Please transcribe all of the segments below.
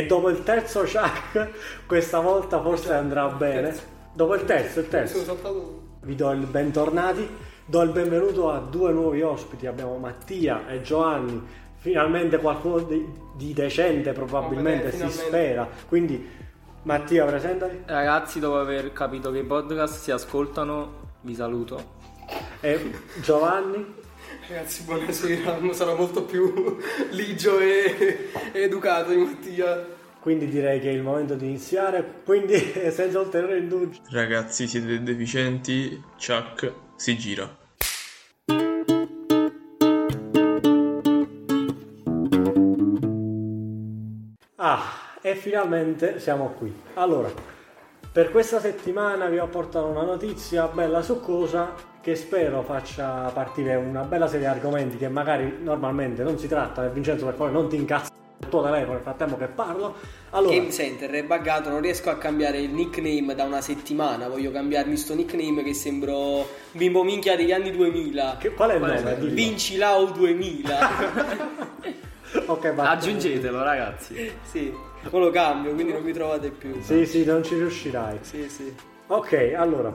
E dopo il terzo Chuck, questa volta forse andrà bene. Dopo il terzo, il terzo. Vi do il bentornati, do il benvenuto a due nuovi ospiti. Abbiamo Mattia e Giovanni. Finalmente qualcuno di, di decente probabilmente Oh, si finalmente. spera. Quindi Mattia presentati. Ragazzi, dopo aver capito che i podcast si ascoltano, vi saluto. E Giovanni. Ragazzi, buonasera. Sarò molto più ligio e, e educato di Mattia. Quindi direi che è il momento di iniziare. Quindi senza ulteriori indugi. Ragazzi, siete deficienti? Chuck si gira. Ah, e finalmente siamo qui. Allora, per questa settimana vi ho portato una notizia bella succosa che spero faccia partire una bella serie di argomenti che magari normalmente non si tratta e Vincenzo per favore non ti incazza il tuo telefono nel frattempo che parlo. Allora, Game Center è buggato, non riesco a cambiare il nickname da una settimana. Voglio cambiarmi sto nickname che sembro un bimbo minchia degli anni 2000. che- qual è il nome? Vinci Lau 2000. Ok, va. Aggiungetelo, ragazzi. sì, poi lo cambio, quindi non mi trovate più. Sì, sì, non ci riuscirai. sì. sì. Ok, allora,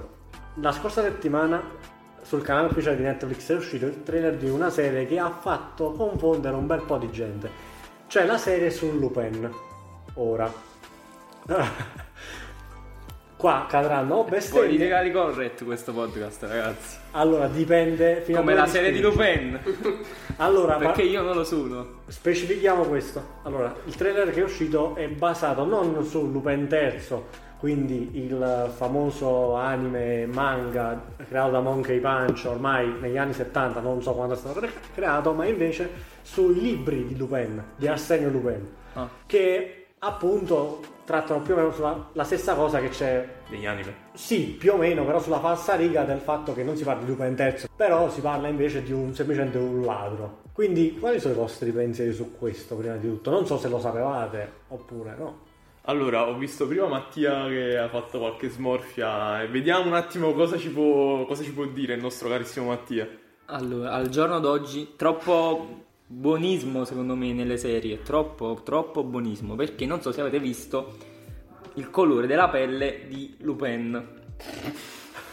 la scorsa settimana sul canale ufficiale di Netflix è uscito il trailer di una serie che ha fatto confondere un bel po' di gente. Cioè la serie su Lupin. Ora. Qua cadranno o bestemmie. Politically correct questo podcast, ragazzi. Allora dipende fino a Come dove la serie di spingi. Lupin. Allora, Perché io non lo sono. specifichiamo questo. Allora, il trailer che è uscito è basato non su Lupin III, quindi il famoso anime manga creato da Monkey Punch ormai negli anni 70, non so quando è stato cre- creato, ma invece sui libri di Lupin, di Arsenio Lupin, Ah. che appunto trattano più o meno sulla la stessa cosa che c'è Degli anime. sì, più o meno, però sulla falsa riga del fatto che non si parla di Lupin III, però si parla invece di un semplicemente un ladro. Quindi, quali sono i vostri pensieri su questo, prima di tutto? Non so se lo sapevate oppure no. Allora, ho visto prima Mattia che ha fatto qualche smorfia vediamo un attimo cosa ci può, cosa ci può dire il nostro carissimo Mattia. Allora, al giorno d'oggi, troppo buonismo secondo me nelle serie. Troppo, troppo buonismo. Perché non so se avete visto il colore della pelle di Lupin.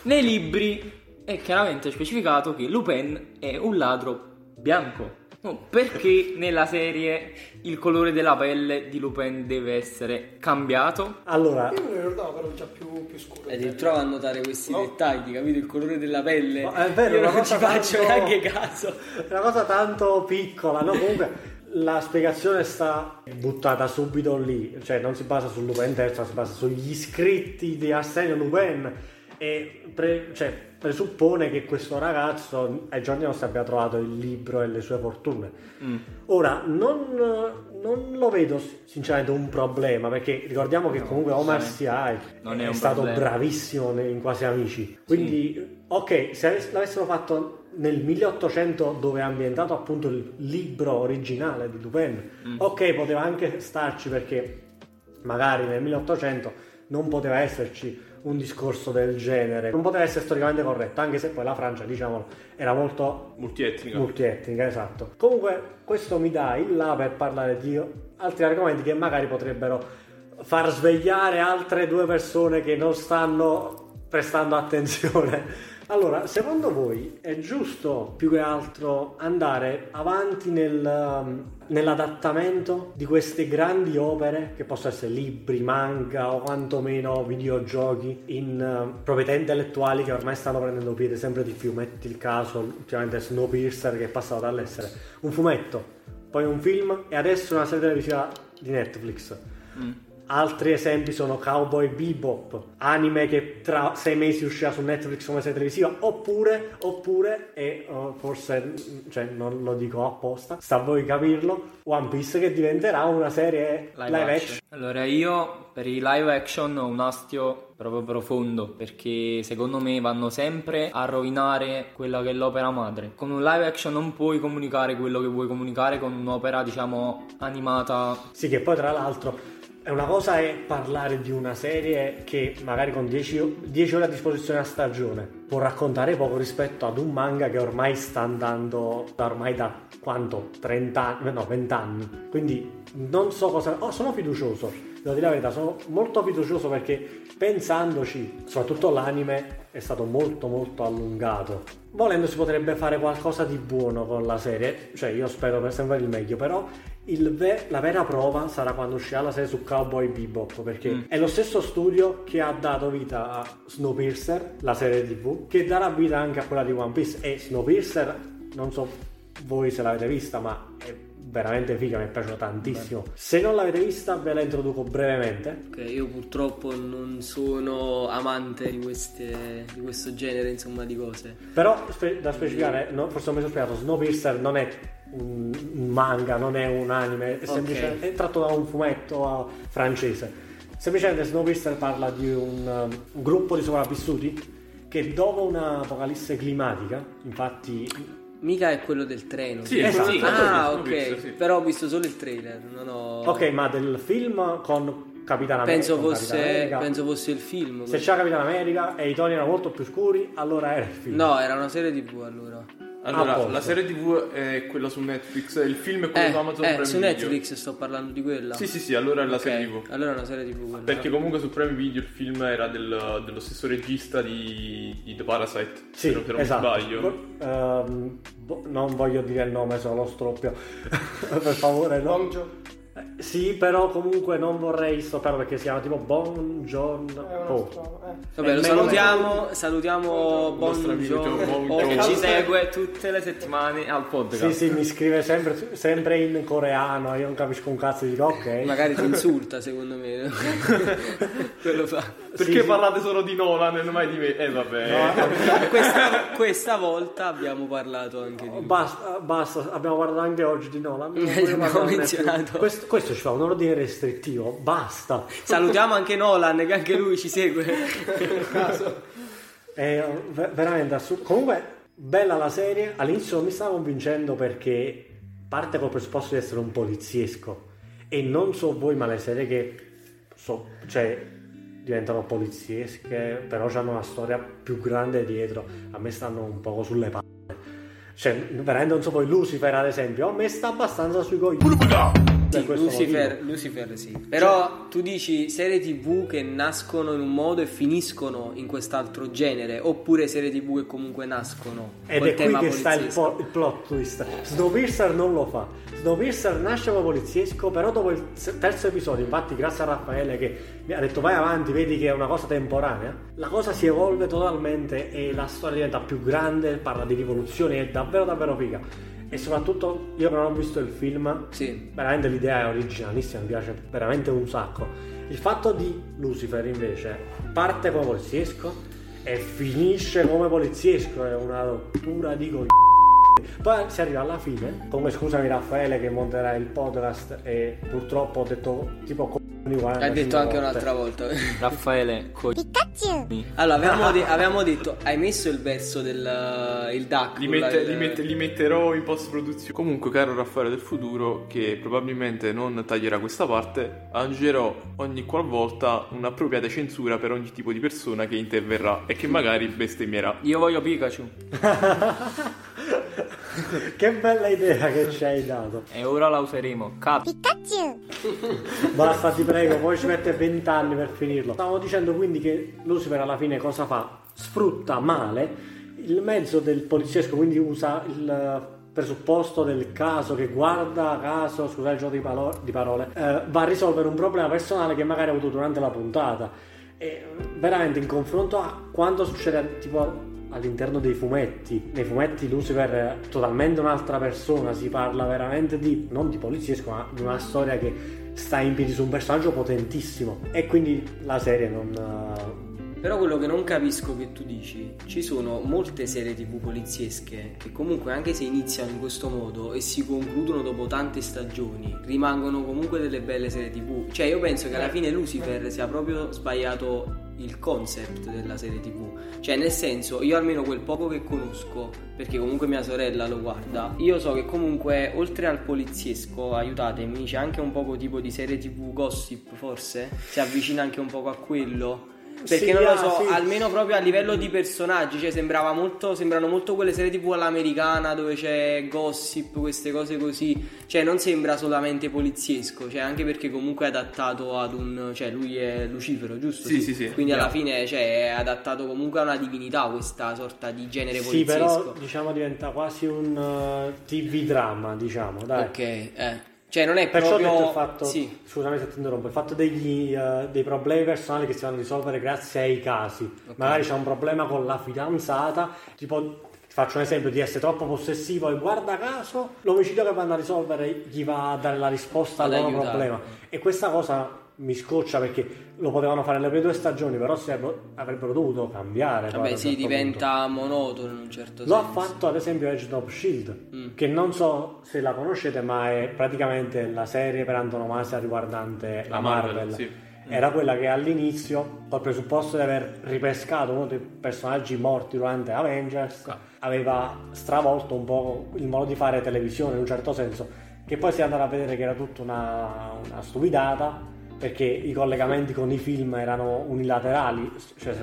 Nei libri è chiaramente specificato che Lupin è un ladro bianco. No, perché nella serie il colore della pelle di Lupin deve essere cambiato? Allora, Io me lo ricordavo però già più, più scuro. E ti trovo a notare questi dettagli, capito? Il colore della pelle. Ma è vero, Io non ci cosa faccio tanto- neanche caso. una cosa tanto piccola, no? Comunque, la spiegazione sta buttata subito lì, cioè non si basa su Lupin ma si basa sugli scritti di Arsenio Lupin e pre- cioè, presuppone che questo ragazzo ai giorni nostri abbia trovato il libro e le sue fortune. Ora, non, non lo vedo sinceramente un problema, perché ricordiamo che comunque Omar non è, è un stato problema. bravissimo in Quasi Amici. Quindi, ok, se avess- l'avessero fatto nel 1800 dove è ambientato appunto il libro originale di Lupin, ok, poteva anche starci perché magari nel 1800 non poteva esserci un discorso del genere, non poteva essere storicamente corretto, anche se poi la Francia, diciamolo, era molto Multietnica. multietnica, esatto. Comunque, questo mi dà il là per parlare di altri argomenti che magari potrebbero far svegliare altre due persone che non stanno prestando attenzione. Allora, secondo voi è giusto più che altro andare avanti nel, um, nell'adattamento di queste grandi opere, che possono essere libri, manga o quantomeno videogiochi, in uh, proprietà intellettuali che ormai stanno prendendo piede sempre di più? Metti il caso, ultimamente Snowpiercer che è passato dall'essere un fumetto, poi un film e adesso una serie televisiva di Netflix. Altri esempi sono Cowboy Bebop, anime che tra sei mesi uscirà su Netflix come serie televisiva, oppure, oppure, e oh, forse cioè, non lo dico apposta, sta a voi capirlo, One Piece che diventerà una serie live, action. Allora io per i live action ho un astio proprio profondo perché secondo me vanno sempre a rovinare quella che è l'opera madre. Con un live action non puoi comunicare quello che vuoi comunicare con un'opera diciamo animata. Sì, che poi tra l'altro una cosa è parlare di una serie che magari con 10, 10 ore a disposizione a stagione può raccontare poco rispetto ad un manga che ormai sta andando da ormai da quanto? 30 anni, no 20 anni. Quindi non so cosa... Oh, sono fiducioso, devo dire la verità, sono molto fiducioso perché pensandoci, soprattutto l'anime è stato molto molto allungato. Volendo si potrebbe fare qualcosa di buono con la serie, cioè io spero per sempre il meglio, però il ve- la vera prova sarà quando uscirà la serie su Cowboy Bebop perché Mm. è lo stesso studio che ha dato vita a Snowpiercer, la serie tv, che darà vita anche a quella di One Piece e Snowpiercer, non so voi se l'avete vista, ma è veramente figa, mi è piaciuta tantissimo. Se non l'avete vista ve la introduco brevemente. Ok, io purtroppo non sono amante di, queste, di questo genere, insomma, di cose. Però spe- da specificare, no, forse mi sono spiegato, Snowpiercer non è un, manga, non è un anime, è, Ok. semplicemente- è tratto da un fumetto ah, francese. Semplicemente Snowpiercer parla di un, um, un gruppo di sopravvissuti che dopo un'apocalisse climatica, infatti Mica è quello del treno. Sì, Esatto. sì, Ah, ok. visto, sì. Però ho visto solo il trailer. Non ho... Ok, ma del film con America. penso, Capitan fosse, America, penso fosse il film. Se c'era Capitano America e i toni erano molto più scuri, allora era il film. No, era una serie tv allora. Allora, la serie TV è quella su Netflix, il film è quello Eh, su Amazon eh, Prime su Video. Netflix sto parlando di quella. Sì, sì, sì, allora è la Ok, serie TV. Allora è una serie tv quella. Perché comunque su Prime Video il film era del- dello stesso regista di, di The Parasite, Sì, se non, se non esatto. sbaglio. Bo- bo- non voglio dire il nome, se no lo stroppio. per favore, no. Bong Joon. Sì, però comunque non vorrei stopparlo perché si chiama tipo Bon John Po. altro, eh. Vabbè, lo Eh, salutiamo, salutiamo Bon. John Oh, Perché Joon. ci segue tutte le settimane al podcast. Sì, sì, mi scrive sempre, sempre in coreano, io non capisco un cazzo, dico ok. Magari ti insulta, secondo me. Quello fa. Perché Sì, sì. parlate solo di Nolan e non mai di me? Eh vabbè. No, Questa, questa volta abbiamo parlato anche di. Basta, basta, abbiamo parlato anche oggi di Nolan. non Eh, abbiamo menzionato. Questo, questo ci fa un ordine restrittivo, basta. Salutiamo anche Nolan, che anche lui ci segue. È ve- veramente assurdo. Comunque, bella la serie. All'inizio non mi stava convincendo perché parte col presupposto di essere un poliziesco. E non so voi, ma le serie che so, cioè, diventano poliziesche, però hanno una storia più grande dietro, a me stanno un poco sulle palle. Cioè, veramente non so voi, Lucifer ad esempio, a me sta abbastanza sui coglioni. Questo Lucifer. Lucifer sì. Però tu dici serie tv che nascono in un modo e finiscono in quest'altro genere, oppure serie tv che comunque nascono Ed è qui che sta il, poliziesco. po- il plot twist. Snowpiercer non lo fa. Snowpiercer nasce come poliziesco, però dopo il terzo episodio, infatti grazie a Raffaele che mi ha detto vai avanti, vedi che è una cosa temporanea, la cosa si evolve totalmente e la storia diventa più grande, parla di rivoluzioni, è davvero davvero figa. E soprattutto io non ho visto il film, Sì. veramente l'idea è originalissima, mi piace veramente un sacco. Il fatto di Lucifer invece parte come poliziesco e finisce come poliziesco, è una rottura di coglioni. Poi si arriva alla fine, comunque scusami Raffaele che monterà il podcast e purtroppo ho detto tipo coglioni Hai 45 detto anche volte. un'altra volta. Raffaele, co- Allora, avevamo, de- avevamo detto, hai messo il verso del il duck. Li, mette- il- li mette- li metterò in post produzione. Comunque, caro Raffaele del futuro, che probabilmente non taglierà questa parte, aggerò ogni qualvolta un'appropriata censura per ogni tipo di persona che interverrà e che magari bestemmierà. io voglio Pikachu. Che bella idea che ci hai dato. E ora la useremo. Cap. Basta, ti prego, poi ci mette 20 anni per finirlo. Stavo dicendo quindi che Lucifer alla fine cosa fa? Sfrutta male il mezzo del poliziesco, quindi usa il presupposto del caso che guarda caso, scusate il gioco di, palo- di parole, eh, va a risolvere un problema personale che magari ha avuto durante la puntata. E veramente in confronto a quanto succede tipo all'interno dei fumetti, nei fumetti Lucifer è totalmente un'altra persona, si parla veramente di non di poliziesco, ma di una storia che sta in piedi su un personaggio potentissimo. E quindi la serie non, eh, Però quello che non capisco che tu dici, ci sono molte serie tv poliziesche che comunque anche se iniziano in questo modo e si concludono dopo tante stagioni, rimangono comunque delle belle serie tv. Cioè io penso che alla fine Lucifer sia proprio sbagliato il concept della serie tv. Cioè nel senso, io almeno quel poco che conosco, perché comunque mia sorella lo guarda, io so che comunque oltre al poliziesco, aiutatemi, c'è anche un poco tipo di serie tv gossip forse? Si avvicina anche un poco a quello? Perché Sì, non lo ah, so, sì. almeno proprio a livello di personaggi, cioè sembrava molto, sembrano molto quelle serie tv all'americana dove c'è gossip, queste cose così, cioè non sembra solamente poliziesco, cioè anche perché comunque è adattato ad un, cioè lui è Lucifero, giusto? Sì, sì, sì. Quindi alla Yeah. fine cioè, è adattato comunque a una divinità questa sorta di genere Sì, poliziesco. però diciamo diventa quasi un uh, TV drama, diciamo, dai. Ok, eh. Cioè non è Perciò ho proprio... detto il fatto, Sì. scusami se ti interrompo, il fatto degli, eh, dei problemi personali che si vanno a risolvere grazie ai casi. Magari c'è un problema con la fidanzata, tipo ti faccio un esempio di essere troppo possessivo e guarda caso l'omicidio che vanno a risolvere gli va a dare la risposta al Ad loro aiutare. problema. E questa cosa mi scoccia perché lo potevano fare nelle prime due stagioni, però si avrebbero- dovuto cambiare. Vabbè sì, certo diventa monotono in un certo Lo ha senso. fatto ad esempio Agent of Shield, Mm. che non so se la conoscete, ma è praticamente la serie per antonomasia riguardante la, La Marvel. Marvel, sì. Era quella che all'inizio, col presupposto di aver ripescato uno dei personaggi morti durante Avengers, aveva stravolto un po' il modo di fare televisione in un certo senso, che poi si è andato a vedere che era tutta una, una stupidata, perché i collegamenti con i film erano unilaterali, cioè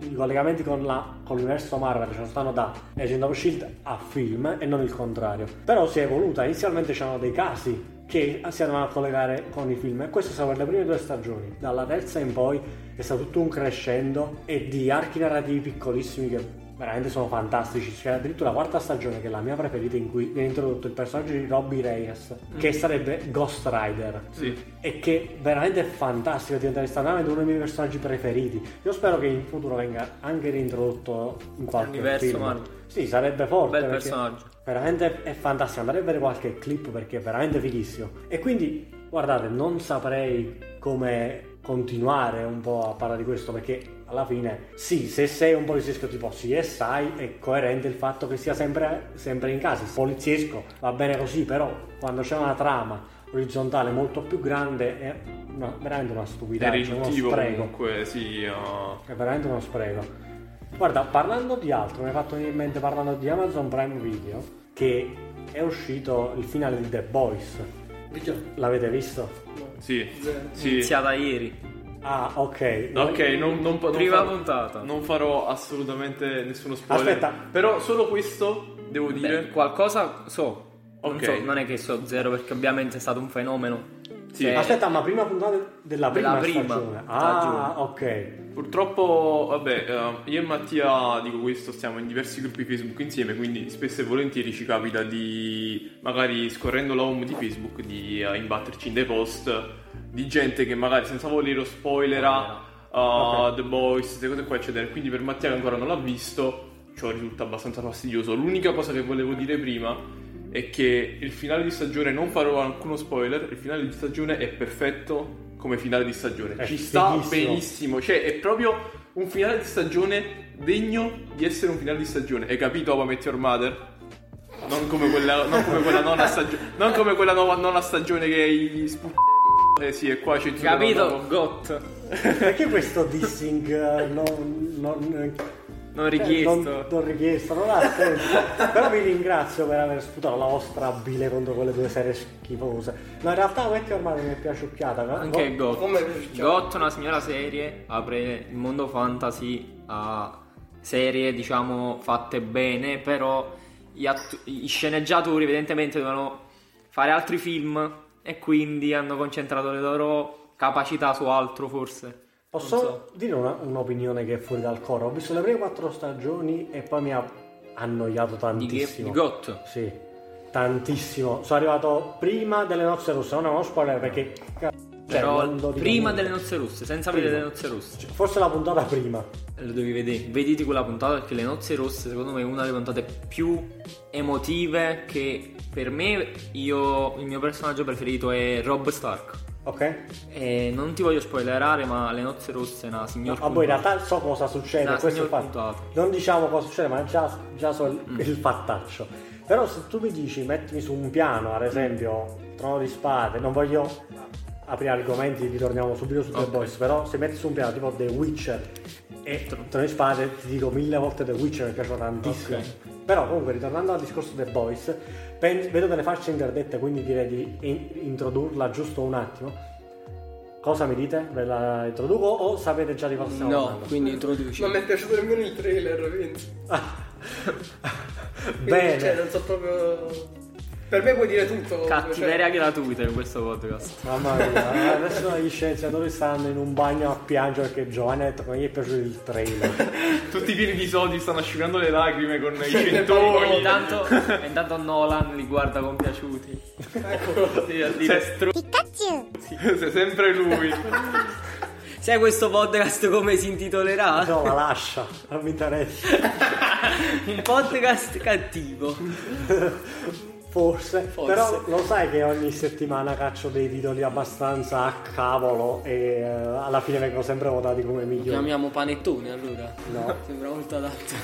i collegamenti con, la- con l'universo Marvel ci stanno da Agent of Shield a film e non il contrario. Però si è evoluta, inizialmente c'erano dei casi che si andavano a collegare con i film e questo è stato per le prime due stagioni. Dalla terza in poi è stato tutto un crescendo e di archi narrativi piccolissimi che veramente sono fantastici. C'è addirittura la quarta stagione che è la mia preferita in cui viene introdotto il personaggio di Robbie Reyes che sarebbe Ghost Rider Sì. e che veramente è fantastico, diventa veramente uno dei miei personaggi preferiti. Io spero che in futuro venga anche reintrodotto in qualche Universo film. Marvel. Sì, sarebbe forte. Bel personaggio. Veramente è fantastico. Andare a vedere qualche clip perché è veramente fighissimo. E quindi, guardate, non saprei come continuare un po' a parlare di questo perché alla fine, sì, se sei un poliziesco tipo CSI è coerente il fatto che sia sempre, sempre in casa. Il poliziesco va bene così, però quando c'è una trama orizzontale molto più grande è una- veramente una È stupidaggine, uno riduttivo spreco. comunque, sì. uh, È veramente uno spreco. Guarda, parlando di altro, mi hai fatto venire in mente parlando di Amazon Prime Video che è uscito il finale di The Boys. L'avete visto? sì, sì. Iniziata ieri. Ah, ok. Ok, non, non, non Prima farò- puntata. Non farò assolutamente nessuno spoiler. Aspetta. Però solo questo devo dire. Beh, qualcosa so. Non, Ok. so. non è che so zero perché ovviamente è stato un fenomeno. Sì. Cioè, Aspetta, ma prima puntata della prima, Della prima stagione. stagione. Ah, ok. Purtroppo, vabbè, eh, io e Mattia dico questo, stiamo in diversi gruppi Facebook insieme, quindi spesso e volentieri ci capita di, magari scorrendo la home di Facebook, di eh, imbatterci in dei post di gente che magari senza volere spoilera uh, Ok. The Boys, queste cose qua, eccetera. Quindi per Mattia che ancora non l'ha visto, ciò risulta abbastanza fastidioso. L'unica cosa che volevo dire prima è che il finale di stagione, non farò alcuno spoiler, il finale di stagione è perfetto come finale di stagione. È Ci sta benissimo, cioè è proprio un finale di stagione degno di essere un finale di stagione. Hai capito How I Met Your Mother? Non come quella, non come quella nona stagione, non come quella nuova nona stagione che gli spu... Eh sì, e qua c'è Capito? Got. Perché questo dissing eh, non, non- Non eh, richiesto. non, non richiesto, non ha senso. Però vi ringrazio per aver sputato la vostra bile contro quelle due serie schifose. No, in realtà Vecchio ormai mi è piaciucchiata. no? Anche Got. Come? Got, una signora serie, apre il mondo fantasy a serie, diciamo, fatte bene, però gli, att- i sceneggiatori evidentemente dovevano fare altri film e quindi hanno concentrato le loro capacità su altro forse. Posso so. dire una- un'opinione che è fuori dal coro? Ho visto le prime quattro stagioni e poi mi ha annoiato Di, tantissimo. di Got. Sì, tantissimo. Sono arrivato prima delle nozze russe, non è uno spoiler perché... cioè, Però dico prima delle nozze rosse, senza Prima. vedere le nozze rosse. Forse la puntata prima. Lo devi vedere. Vediti quella puntata perché le nozze rosse secondo me è una delle puntate più emotive che per me io il mio personaggio preferito è Rob Stark. Ok? E non ti voglio spoilerare, ma le nozze rosse, una signor Ma poi in realtà so cosa succede. No, questo è fatto. puntato. Non diciamo cosa succede, ma già, già so il, Mm. il fattaccio. Però se tu mi dici, mettimi su un piano, ad esempio, Trono di Spade, non voglio aprire argomenti, ritorniamo subito su The Ok. Boys, però se metti su un piano tipo The Witcher e di Spade, ti dico mille volte The Witcher, mi piace tantissimo. Ok. Però comunque, ritornando al discorso The Boys, pen- vedo delle facce interdette, quindi direi di in- introdurla giusto un attimo. Cosa mi dite? Ve la introduco o sapete già di cosa stiamo No, parlando? quindi introduci. Non mi è piaciuto nemmeno il trailer, Vince. Quindi, Bene. Cioè, non so proprio... Per me puoi dire tutto. Cattiveria gratuita in questo podcast. Mamma mia, adesso gli scienziatori stanno in un bagno a piangere perché Giovanni ha detto che non gli è piaciuto il trailer. Tutti pieni di soldi, stanno asciugando le lacrime con i centoni. Intanto, intanto Nolan li guarda compiaciuti. Eccolo. Sì, a dire stro- Sei sempre lui. Sai questo podcast come si intitolerà? No, la lascia, non mi interessa. Un podcast cattivo. Forse. Forse. però lo sai che ogni settimana caccio dei titoli abbastanza a cavolo e eh, alla fine vengono sempre votati come Lo migliori. chiamiamo panettone allora. No. Sembra molto adatto.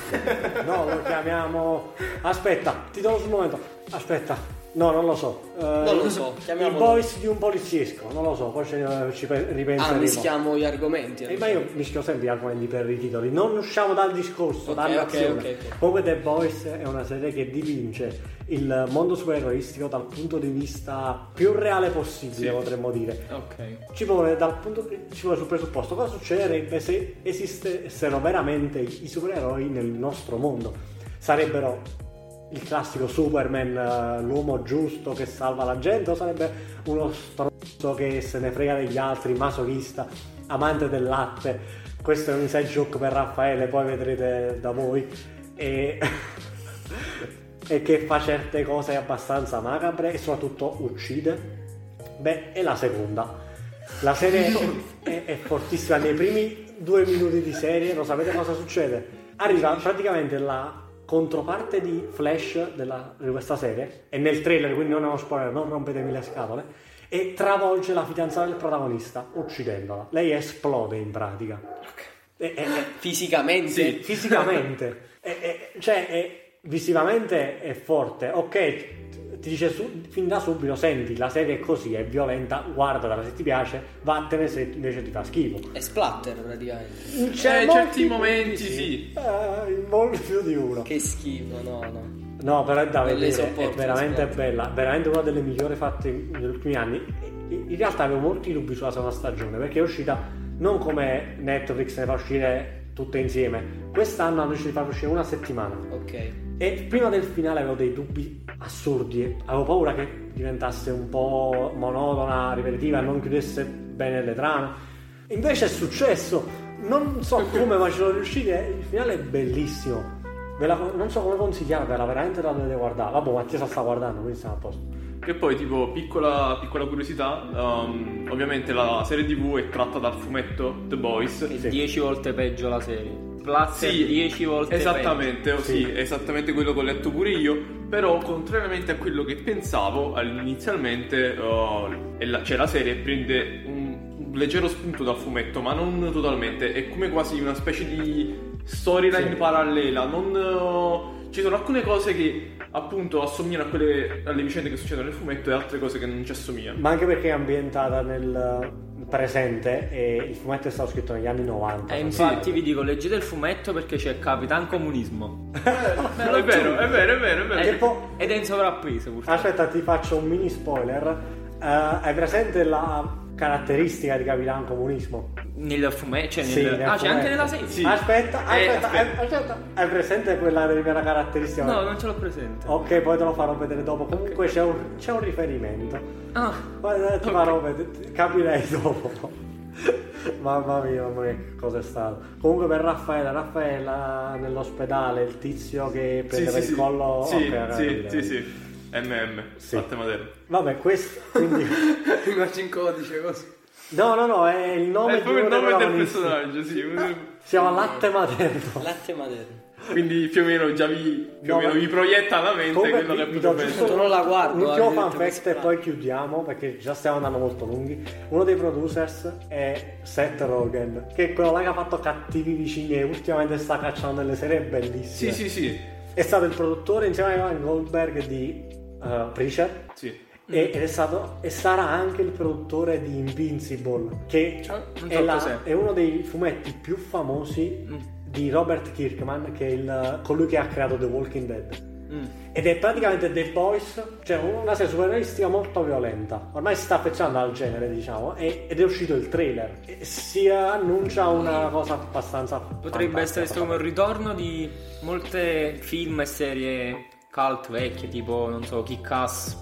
No, lo chiamiamo. Aspetta, ti do sul momento. Aspetta. No, non lo so. Eh, Non lo so, Il chiamiamolo. voice di un poliziesco, non lo so, poi ci, ci pe- Ah, ripenseremo. mischiamo gli argomenti. Eh, ma io mischio sempre gli argomenti per i titoli, non usciamo dal discorso, Ok, dall'azione. ok, ok, ok. Comunque The Boys è una serie che dipinge il mondo supereroistico dal punto di vista più reale possibile, Sì. potremmo dire. Ok. Ci vuole, dal punto, ci vuole sul presupposto cosa succederebbe se esistessero veramente i supereroi nel nostro mondo. Sarebbero il classico Superman, eh, l'uomo giusto che salva la gente, o sarebbe uno stronzo che se ne frega degli altri, masochista, amante del latte. Questo è un inside joke per Raffaele, poi vedrete da voi. E, e che fa certe cose abbastanza macabre e soprattutto uccide. Beh, è la seconda. La serie è, è fortissima. Nei primi due minuti di serie, lo sapete cosa succede? Arriva praticamente la controparte di Flash della- di questa serie, è nel trailer, quindi non è uno spoiler, non rompetemi le scatole, e travolge la fidanzata del protagonista, uccidendola. Lei esplode in pratica. E- e- e- Fisicamente. fisicamente, E- cioè visivamente è forte, ok, ti dice su- fin da subito, senti, la serie è così, è violenta, guardatela se ti piace, vattene se invece ti fa schifo. È splatter praticamente. C'è Eh, certi momenti punti, sì. Eh, in molti più di uno. Che schifo, no, no. No, però è da vedere, è veramente sopporto. bella, veramente una delle migliori fatte negli ultimi anni. In in realtà avevo molti dubbi sulla seconda stagione perché è uscita non come Netflix ne fa uscire tutte insieme. Quest'anno hanno deciso di far uscire una settimana. Ok. E prima del finale avevo dei dubbi assurdi, avevo paura che diventasse un po' monotona, ripetitiva, non chiudesse bene le trame. Invece è successo, non so come, ma ci sono riusciti. e Il finale è bellissimo. Ve la- non so come consigliarvela, veramente la dovete guardare. Vabbè, Mattia la sta guardando, quindi siamo a posto. Che poi, tipo, piccola, piccola curiosità, um, ovviamente la serie TV è tratta dal fumetto The Boys. È Sì. 10 volte peggio la serie. Splatter Sì, 10 volte Esattamente, oh, sì, esattamente quello che ho letto pure io. Però, contrariamente a quello che pensavo inizialmente, uh, la, cioè la serie prende un, un leggero spunto dal fumetto, ma non totalmente. È come quasi una specie di storyline Sì. parallela. Non, uh, ci sono alcune cose che appunto assomigliano a quelle alle vicende che succedono nel fumetto e altre cose che non ci assomigliano. Ma anche perché è ambientata nel presente e il fumetto è stato scritto negli anni 90. E infatti vi dico, leggete il fumetto perché c'è Capitan Comunismo. è vero, è vero, è vero, è vero. Ed, poi- ed è in sovrappeso purtroppo. Aspetta, ti faccio un mini spoiler. Eh, hai presente la caratteristica di Capitan Comunismo? Nel fumetto, cioè Sì, nel... nel Ah, c'è fumetto. anche nella serie? Sì. Aspetta, Eh, aspetta, aspetta. hai- aspetta. Hai presente quella della mia caratteristica? No, non ce l'ho presente. Ok, poi te lo farò vedere dopo. Comunque c'è, un, c'è un riferimento. Ah, Guarda, ti farò vedere, capirai dopo. mamma mia, mamma mia, che cosa è stato. Comunque per Raffaella, Raffaella nell'ospedale, il tizio che Sì, prende sì, per il sì. collo. Sì, ok, sì, sì, sì. MM, Sì. latte materno. Vabbè, questo quindi. Immagini in codice così. No, no, no, è il nome È proprio il nome del personaggio, sì. Si chiama Latte Materno. Latte materno. Quindi più o meno già vi, più o No, meno vi proietta alla mente quello che giusto essere. Non la guardo, Un ultimo la fan fact e poi chiudiamo perché già stiamo andando molto lunghi. Uno dei producers è Seth Rogen, che è quello là che ha fatto cattivi vicini e ultimamente sta cacciando delle serie bellissime. Sì, sì, sì. È stato il produttore insieme a Ivan Goldberg di uh, Preacher. sì. E, ed è stato e sarà anche il produttore di Invincible, che Cioè, è, la- è uno dei fumetti più famosi Mm. di Robert Kirkman, che è il- colui che ha creato The Walking Dead. Mm. Ed è praticamente The Boys, cioè una serie supereroistica molto violenta. Ormai si sta affezionando al genere, diciamo, e- ed è uscito il trailer. E si annuncia una cosa abbastanza. Potrebbe essere come un ritorno di molte film e serie cult vecchie, tipo, non so, Kick-Ass,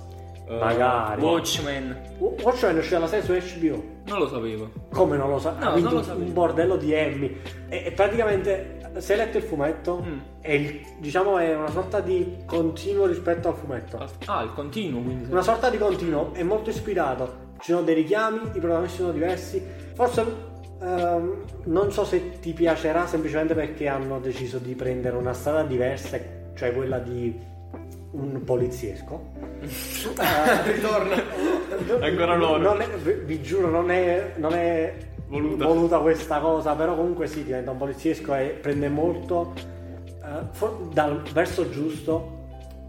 eh, Magari. Watchmen. Watchmen è uscita la serie su HBO. Non lo sapevo. Come non lo sa? No, ha vinto non lo un- sapevo. un bordello di Emmy. E, e praticamente, se hai letto il fumetto, Mm. è il- diciamo è una sorta di continuo rispetto al fumetto. Ah, il continuo, quindi. Una sorta di continuo, è molto ispirato. Ci sono dei richiami, i protagonisti sono diversi. Forse ehm, non so se ti piacerà semplicemente perché hanno deciso di prendere una strada diversa, cioè quella di un poliziesco. Eh, Ritorna. Ancora loro. Vi, vi giuro, non è, non è Voluta. questa cosa, però comunque sì, diventa un poliziesco e prende molto eh, for- dal verso giusto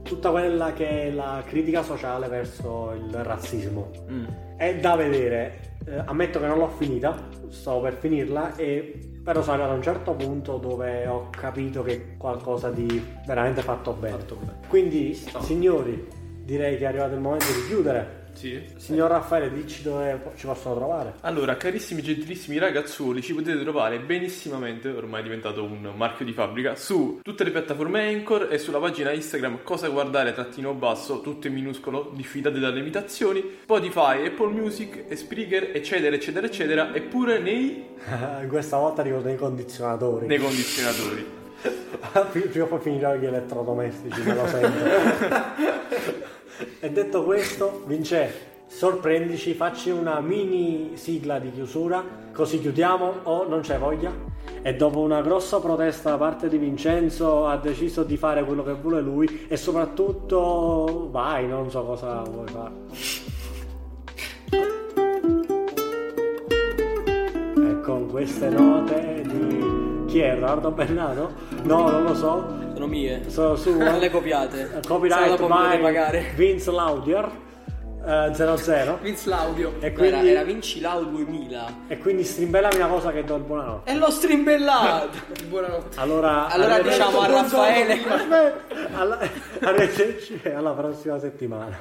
tutta quella che è la critica sociale verso il razzismo. Mm. È da vedere. Eh, ammetto che non l'ho finita, sto per finirla, e però sono arrivato a un certo punto dove ho capito che qualcosa di veramente fatto bene. Fatto bene. Quindi, sta. signori, direi che è arrivato il momento di chiudere. Sì. Signor Raffaele, dici dove ci possono trovare. Allora, carissimi gentilissimi ragazzuoli, ci potete trovare benissimamente, ormai è diventato un marchio di fabbrica, su tutte le piattaforme Anchor e sulla pagina Instagram cosa guardare trattino basso, tutto in minuscolo, diffidate dalle imitazioni, Spotify, Apple Music, e Spreaker, eccetera, eccetera, eccetera, e pure nei, Questa volta dico nei condizionatori. nei condizionatori. Prima o poi finirò gli elettrodomestici, me lo sento. e detto questo, Vince, sorprendici, facci una mini sigla di chiusura, così chiudiamo o non c'è voglia? E dopo una grossa protesta da parte di Vincenzo ha deciso di fare quello che vuole lui e soprattutto vai, non so cosa vuoi fare. E con queste note. Chi è? Edoardo Bennato? No, non lo so. Sono mie. Sono su... Non le copiate. Eh, Copyright by pagare. Vince Laudier eh, 00 Vince Laudio. e quindi, Era, era Vinci Lau 2000. e quindi strimbellami una cosa che do il buonanotte E l'ho strimbellato. Buonanotte. allora, Allora diciamo a Raffaele. Alla- arrivederci e alla prossima settimana